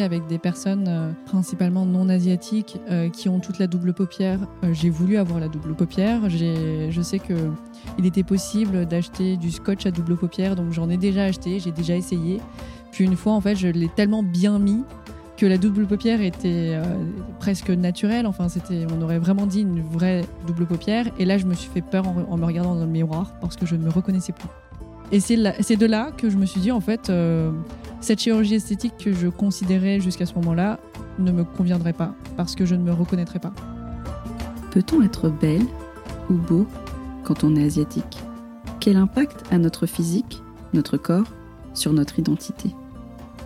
avec des personnes euh, principalement non asiatiques euh, qui ont toute la double paupière. Euh, j'ai voulu avoir la double paupière. Je sais que il était possible d'acheter du scotch à double paupière, donc j'en ai déjà acheté, j'ai déjà essayé. Puis une fois, en fait, je l'ai tellement bien mis que la double paupière était presque naturelle. Enfin, c'était, on aurait vraiment dit une vraie double paupière. Et là, je me suis fait peur en, me regardant dans le miroir parce que je ne me reconnaissais plus. Et c'est de là que je me suis dit, en fait, cette chirurgie esthétique que je considérais jusqu'à ce moment-là ne me conviendrait pas parce que je ne me reconnaîtrais pas. Peut-on être belle ou beau quand on est asiatique? Quel impact a notre physique, notre corps, sur notre identité?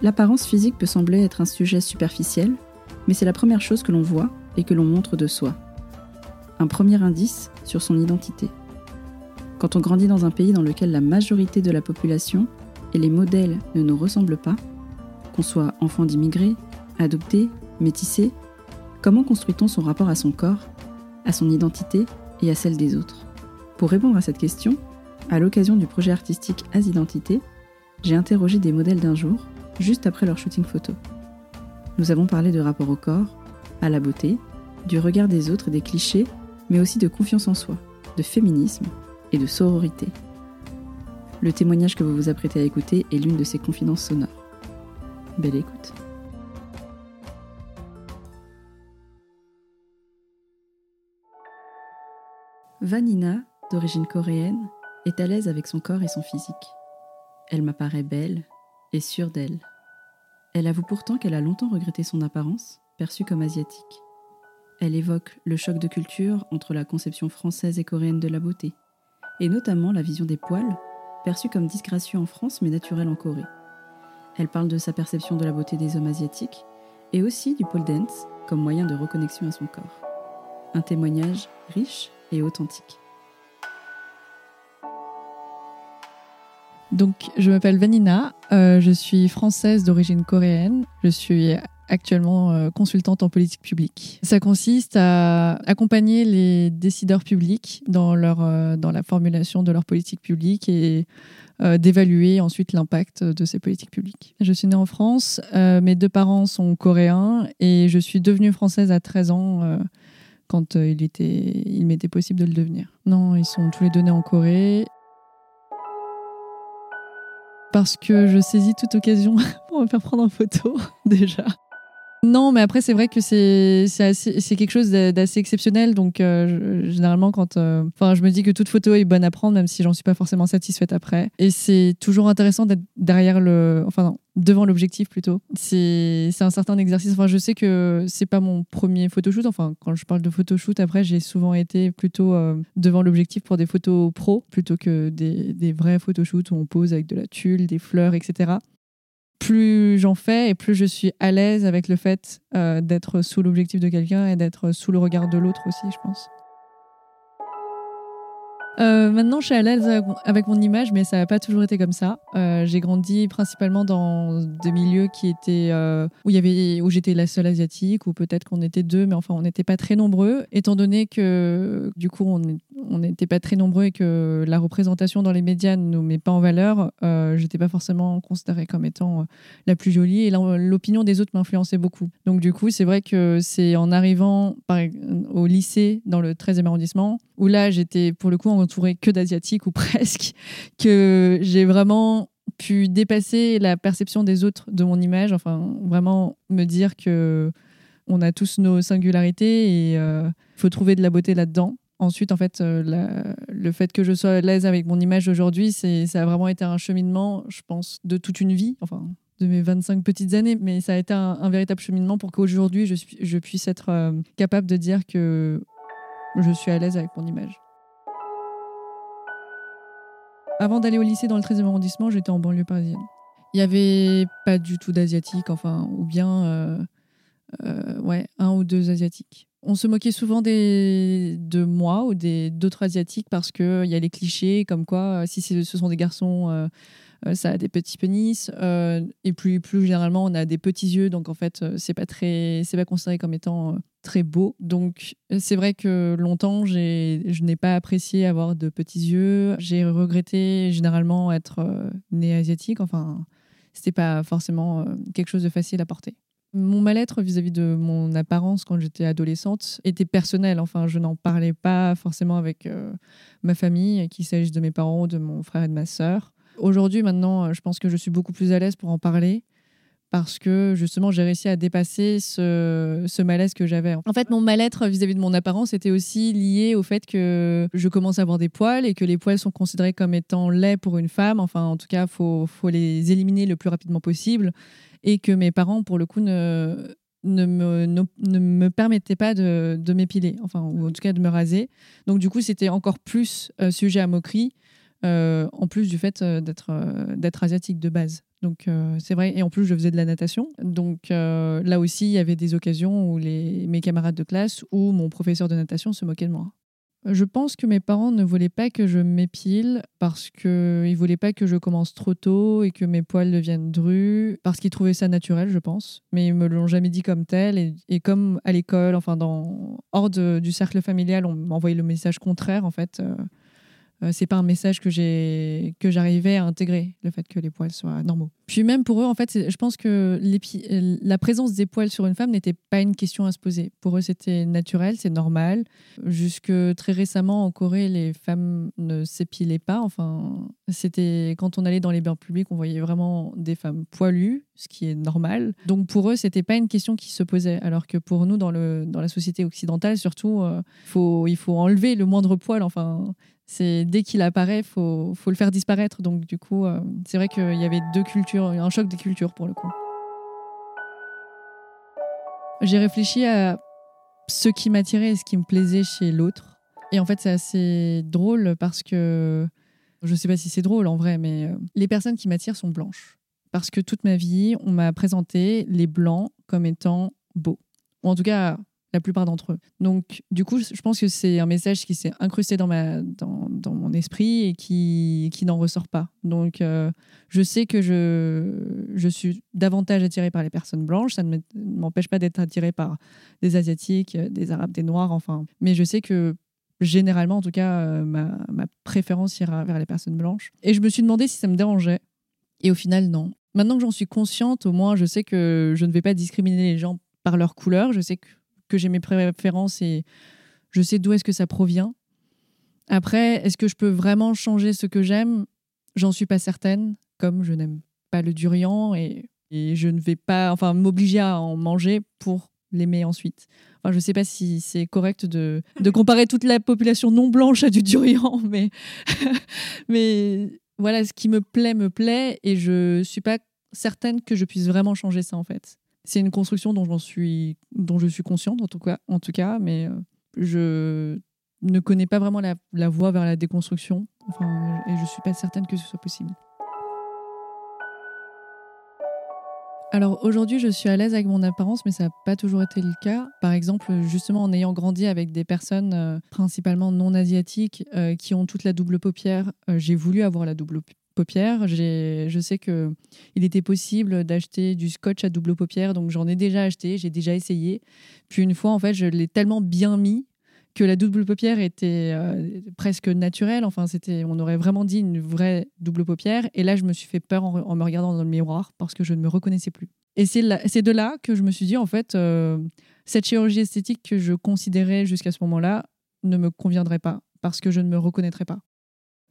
L'apparence physique peut sembler être un sujet superficiel, mais c'est la première chose que l'on voit et que l'on montre de soi. Un premier indice sur son identité. Quand on grandit dans un pays dans lequel la majorité de la population et les modèles ne nous ressemblent pas, qu'on soit enfant d'immigrés, adopté, métissé, comment construit-on son rapport à son corps à son identité et à celle des autres? Pour répondre à cette question, à l'occasion du projet artistique As Identité, j'ai interrogé des modèles d'un jour, juste après leur shooting photo. Nous avons parlé de rapport au corps, à la beauté, du regard des autres et des clichés, mais aussi de confiance en soi, de féminisme et de sororité. Le témoignage que vous vous apprêtez à écouter est l'une de ces confidences sonores. Belle écoute. Vanina, d'origine coréenne, est à l'aise avec son corps et son physique. Elle m'apparaît belle et sûre d'elle. Elle avoue pourtant qu'elle a longtemps regretté son apparence, perçue comme asiatique. Elle évoque le choc de culture entre la conception française et coréenne de la beauté, et notamment la vision des poils, perçue comme disgracieux en France mais naturelle en Corée. Elle parle de sa perception de la beauté des hommes asiatiques, et aussi du pole dance comme moyen de reconnexion à son corps. Un témoignage riche et authentique. Donc, je m'appelle Vanina, euh, je suis française d'origine coréenne, je suis actuellement euh, consultante en politique publique. Ça consiste à accompagner les décideurs publics dans, leur, euh, la formulation de leur politique publique et euh, d'évaluer ensuite l'impact de ces politiques publiques. Je suis née en France, mes deux parents sont coréens et je suis devenue française à 13 ans quand il, il m'était possible de le devenir. Non, ils sont tous les deux nés en Corée parce que je saisis toute occasion pour me faire prendre en photo déjà. Non, mais après c'est vrai que c'est c'est quelque chose d'a- d'assez exceptionnel. Donc euh, généralement quand, euh, enfin je me dis que toute photo est bonne à prendre, même si j'en suis pas forcément satisfaite après. Et c'est toujours intéressant d'être derrière le, enfin non, devant l'objectif plutôt. C'est c'est un certain exercice. Enfin je sais que c'est pas mon premier photoshoot. Enfin quand je parle de photoshoot, après j'ai souvent été plutôt euh, devant l'objectif pour des photos pro plutôt que des, des vrais photoshoots où on pose avec de la tulle, des fleurs, etc plus j'en fais et plus je suis à l'aise avec le fait euh, d'être sous l'objectif de quelqu'un et d'être sous le regard de l'autre aussi, je pense. Euh, maintenant, je suis à l'aise avec mon image, mais ça n'a pas toujours été comme ça. Euh, j'ai grandi principalement dans des milieux qui étaient euh, où il y avait où j'étais la seule asiatique, ou peut-être qu'on était deux, mais enfin on n'était pas très nombreux. Étant donné que du coup on n'était pas très nombreux et que la représentation dans les médias ne nous met pas en valeur, j'étais pas forcément considérée comme étant la plus jolie et l'opinion des autres m'influençait beaucoup. Donc du coup, c'est vrai que c'est en arrivant au lycée dans le 13e arrondissement où là j'étais pour le coup entourée que d'asiatiques ou presque que j'ai vraiment pu dépasser la perception des autres de mon image, enfin vraiment me dire que on a tous nos singularités et il faut trouver de la beauté là-dedans. Ensuite, en fait, euh, le fait que je sois à l'aise avec mon image aujourd'hui, c'est, ça a vraiment été un cheminement, je pense, de toute une vie, enfin, de mes 25 petites années, mais ça a été un, véritable cheminement pour qu'aujourd'hui, je puisse être euh, capable de dire que je suis à l'aise avec mon image. Avant d'aller au lycée dans le 13e arrondissement, j'étais en banlieue parisienne. Il n'y avait pas du tout d'asiatiques, enfin, ou bien euh, euh, ouais, un ou deux asiatiques. On se moquait souvent de moi ou des d'autres asiatiques parce qu'il y a les clichés comme quoi euh, si ce sont des garçons, euh, euh, ça a des petits pénis euh, et plus plus généralement on a des petits yeux donc en fait euh, c'est pas pas considéré comme étant euh, très beau. Donc euh, c'est vrai que longtemps je n'ai pas apprécié avoir de petits yeux. J'ai regretté généralement être euh, née asiatique. Enfin c'était pas forcément quelque chose de facile à porter. Mon mal-être vis-à-vis de mon apparence quand j'étais adolescente était personnel. Enfin, je n'en parlais pas forcément avec ma famille, qu'il s'agisse de mes parents, de mon frère et de ma sœur. Aujourd'hui, maintenant, je pense que je suis beaucoup plus à l'aise pour en parler parce que justement j'ai réussi à dépasser ce, malaise que j'avais. En fait, mon mal-être vis-à-vis de mon apparence était aussi lié au fait que je commence à avoir des poils et que les poils sont considérés comme étant laids pour une femme. Enfin, en tout cas, faut, faut les éliminer le plus rapidement possible et que mes parents, pour le coup, ne, me, ne, pas de, m'épiler, enfin, ou en tout cas de me raser. Donc, du coup, c'était encore plus euh, sujet à moquerie. Euh, en plus du fait euh, d'être asiatique de base. Donc euh, c'est vrai, et en plus je faisais de la natation. Donc euh, là aussi, il y avait des occasions où les, mes camarades de classe ou mon professeur de natation se moquaient de moi. Je pense que mes parents ne voulaient pas que je m'épile parce qu'ils ne voulaient pas que je commence trop tôt et que mes poils deviennent drus, parce qu'ils trouvaient ça naturel, je pense. Mais ils me l'ont jamais dit comme tel. Et, comme à l'école, enfin, dans, hors du cercle familial, on m'envoyait le message contraire, en fait. Euh, c'est pas un message que j'ai que j'arrivais à intégrer le fait que les poils soient normaux. Puis même pour eux en fait, je pense que euh, la présence des poils sur une femme n'était pas une question à se poser. Pour eux c'était naturel, c'est normal. Jusque très récemment en Corée, les femmes ne s'épilaient pas. Enfin, c'était quand on allait dans les bains publics, on voyait vraiment des femmes poilues, ce qui est normal. Donc pour eux, c'était pas une question qui se posait. Alors que pour nous, dans le dans la société occidentale, surtout, euh, il faut enlever le moindre poil. Enfin, c'est dès qu'il apparaît, faut faut le faire disparaître. Donc du coup, euh, c'est vrai qu'il y avait deux cultures, un choc des cultures pour le coup. J'ai réfléchi à ce qui m'attirait et ce qui me plaisait chez l'autre. Et en fait, c'est assez drôle parce que je sais pas si c'est drôle en vrai, mais euh, les personnes qui m'attirent sont blanches. Parce que toute ma vie, on m'a présenté les blancs comme étant beaux. Ou en tout cas, la plupart d'entre eux. Donc, du coup, je pense que c'est un message qui s'est incrusté dans, ma, dans, mon esprit et qui, qui n'en ressort pas. Donc, euh, je sais que je, je suis davantage attirée par les personnes blanches. Ça ne m'empêche pas d'être attirée par des Asiatiques, des Arabes, des Noirs, enfin. Mais je sais que généralement, en tout cas, euh, ma, ma préférence ira vers les personnes blanches. Et je me suis demandé si ça me dérangeait. Et au final, non. Maintenant que j'en suis consciente, au moins, je sais que je ne vais pas discriminer les gens par leur couleur. Je sais que que j'ai mes préférences et je sais d'où est-ce que ça provient. Après, est-ce que je peux vraiment changer ce que j'aime? J'en suis pas certaine, comme je n'aime pas le durian et, je ne vais pas enfin m'obliger à en manger pour l'aimer ensuite. Enfin, je sais pas si c'est correct de, de comparer toute la population non blanche à du durian, mais, mais voilà, ce qui me plaît, me plaît, et je suis pas certaine que je puisse vraiment changer ça en fait. C'est une construction dont, je suis consciente, en tout cas, mais euh, je ne connais pas vraiment la, voie vers la déconstruction. Et je ne suis pas certaine que ce soit possible. Alors aujourd'hui, je suis à l'aise avec mon apparence, mais ça n'a pas toujours été le cas. Par exemple, justement en ayant grandi avec des personnes euh, principalement non asiatiques euh, qui ont toute la double paupière, j'ai voulu avoir la double paupières. Je sais que il était possible d'acheter du scotch à double paupière, donc j'en ai déjà acheté, j'ai déjà essayé. Puis une fois, en fait, je l'ai tellement bien mis que la double paupière était euh, presque naturelle. Enfin, c'était, on aurait vraiment dit une vraie double paupière. Et là, je me suis fait peur en, me regardant dans le miroir parce que je ne me reconnaissais plus. Et c'est, de là que je me suis dit, en fait, euh, cette chirurgie esthétique que je considérais jusqu'à ce moment-là ne me conviendrait pas parce que je ne me reconnaîtrais pas.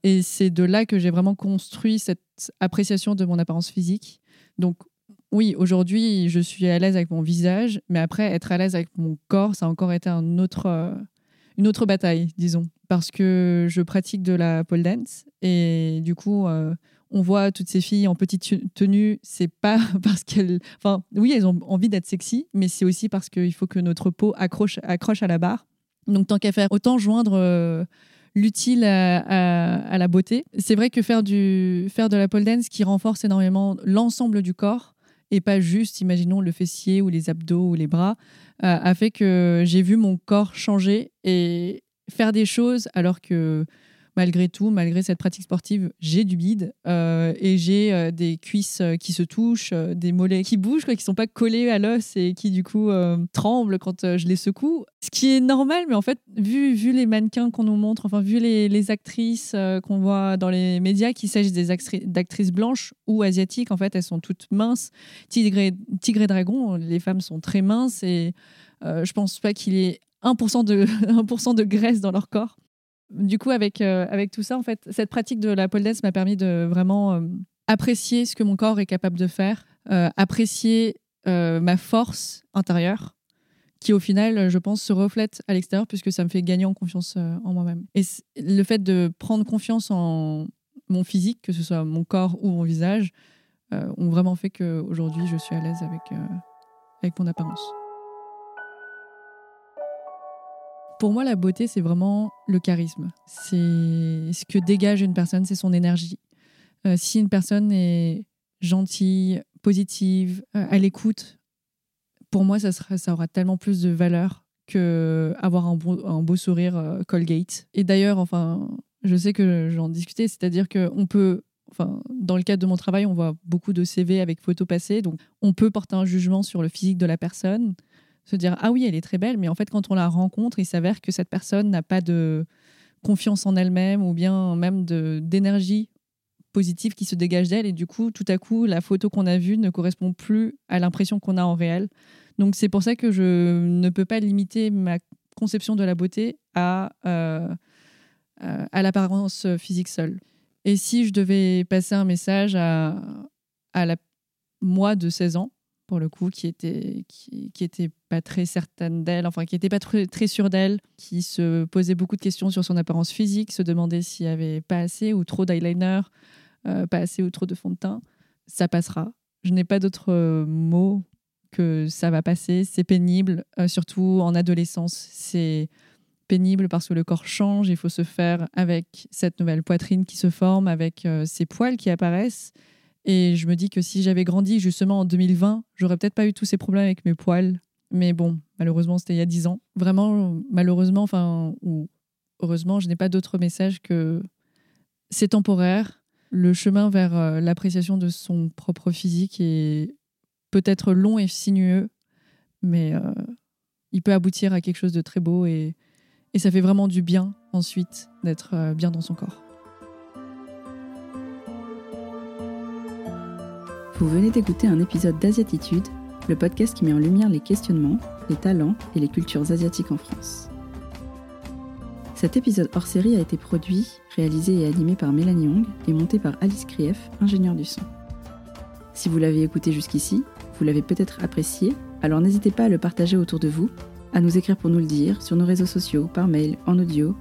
Et c'est de là que j'ai vraiment construit cette appréciation de mon apparence physique. Donc oui, aujourd'hui, je suis à l'aise avec mon visage, mais après, être à l'aise avec mon corps, ça a encore été euh, une autre bataille, disons. Parce que je pratique de la pole dance et du coup, euh, on voit toutes ces filles en petite tenue. C'est pas parce qu'elles. Enfin, oui, elles ont envie d'être sexy, mais c'est aussi parce qu'il faut que notre peau accroche, accroche à la barre. Donc, tant qu'à faire, autant joindre. Euh, l'utile à, la beauté. C'est vrai que faire, du, faire de la pole dance qui renforce énormément l'ensemble du corps et pas juste, imaginons, le fessier ou les abdos ou les bras, euh, a fait que j'ai vu mon corps changer et faire des choses alors que malgré tout, malgré cette pratique sportive, j'ai du bide euh, et j'ai euh, des cuisses euh, qui se touchent, des mollets qui bougent, quoi, qui sont pas collés à l'os et qui du coup tremblent quand je les secoue. Ce qui est normal, mais en fait, vu, les mannequins qu'on nous montre, enfin vu les, actrices qu'on voit dans les médias, qu'il s'agisse des d'actrices blanches ou asiatiques, en fait, elles sont toutes minces. Tigre et, Dragon, les femmes sont très minces et je pense pas qu'il y ait 1% de, 1 de graisse dans leur corps du coup, avec, euh, avec tout ça, en fait, cette pratique de la pole dance m'a permis de vraiment euh, apprécier ce que mon corps est capable de faire, euh, apprécier ma force intérieure, qui au final, je pense, se reflète à l'extérieur puisque ça me fait gagner en confiance en moi-même. Et le fait de prendre confiance en mon physique, que ce soit mon corps ou mon visage, ont vraiment fait qu'aujourd'hui, je suis à l'aise avec, avec mon apparence. Pour moi, la beauté, c'est vraiment le charisme. C'est ce que dégage une personne, c'est son énergie. Euh, si une personne est gentille, positive, euh, à l'écoute, pour moi, ça, aura tellement plus de valeur que avoir un beau, un beau sourire euh, Colgate. Et d'ailleurs, enfin, je sais que j'en discutais, c'est-à-dire qu'on peut Enfin, dans le cadre de mon travail, on voit beaucoup de CV avec photos passées, donc on peut porter un jugement sur le physique de la personne se dire ah oui elle est très belle mais en fait quand on la rencontre il s'avère que cette personne n'a pas de confiance en elle-même ou bien même d'énergie positive qui se dégage d'elle. Et du coup tout à coup la photo qu'on a vue ne correspond plus à l'impression qu'on a en réel. Donc c'est pour ça que je ne peux pas limiter ma conception de la beauté à euh, euh, à l'apparence physique seule. Et si je devais passer un message à, à la moi de 16 ans pour le coup, qui était, qui, était pas très certaine d'elle, enfin qui était pas très, très sûre d'elle, qui se posait beaucoup de questions sur son apparence physique, se demandait s'il y avait pas assez ou trop d'eyeliner, euh, pas assez ou trop de fond de teint. Ça passera. Je n'ai pas d'autres euh, mots que ça va passer. C'est pénible, euh, surtout en adolescence. C'est pénible parce que le corps change. Il faut se faire avec cette nouvelle poitrine qui se forme, avec ces poils qui apparaissent. Et je me dis que si j'avais grandi justement en 2020, j'aurais peut-être pas eu tous ces problèmes avec mes poils. Mais bon, malheureusement, c'était il y a 10 ans. Vraiment, malheureusement, enfin, ou heureusement, je n'ai pas d'autre message que c'est temporaire. Le chemin vers euh, l'appréciation de son propre physique est peut-être long et sinueux, mais euh, il peut aboutir à quelque chose de très beau et, ça fait vraiment du bien ensuite d'être euh, bien dans son corps. Vous venez d'écouter un épisode d'Asiatitude, le podcast qui met en lumière les questionnements, les talents et les cultures asiatiques en France. Cet épisode hors série a été produit, réalisé et animé par Mélanie Young et monté par Alice Krief, ingénieure du son. Si vous l'avez écouté jusqu'ici, vous l'avez peut-être apprécié, alors n'hésitez pas à le partager autour de vous, à nous écrire pour nous le dire sur nos réseaux sociaux, par mail, en audio.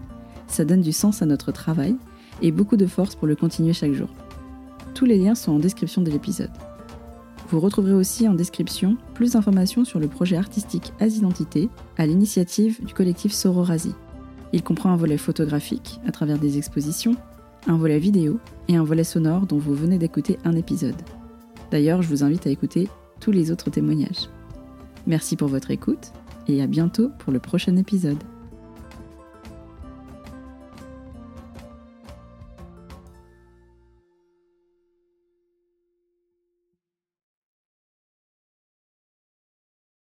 Ça donne du sens à notre travail et beaucoup de force pour le continuer chaque jour. Tous les liens sont en description de l'épisode. Vous retrouverez aussi en description plus d'informations sur le projet artistique As-Identité à l'initiative du collectif Sororasi. Il comprend un volet photographique à travers des expositions, un volet vidéo et un volet sonore dont vous venez d'écouter un épisode. D'ailleurs, je vous invite à écouter tous les autres témoignages. Merci pour votre écoute et à bientôt pour le prochain épisode.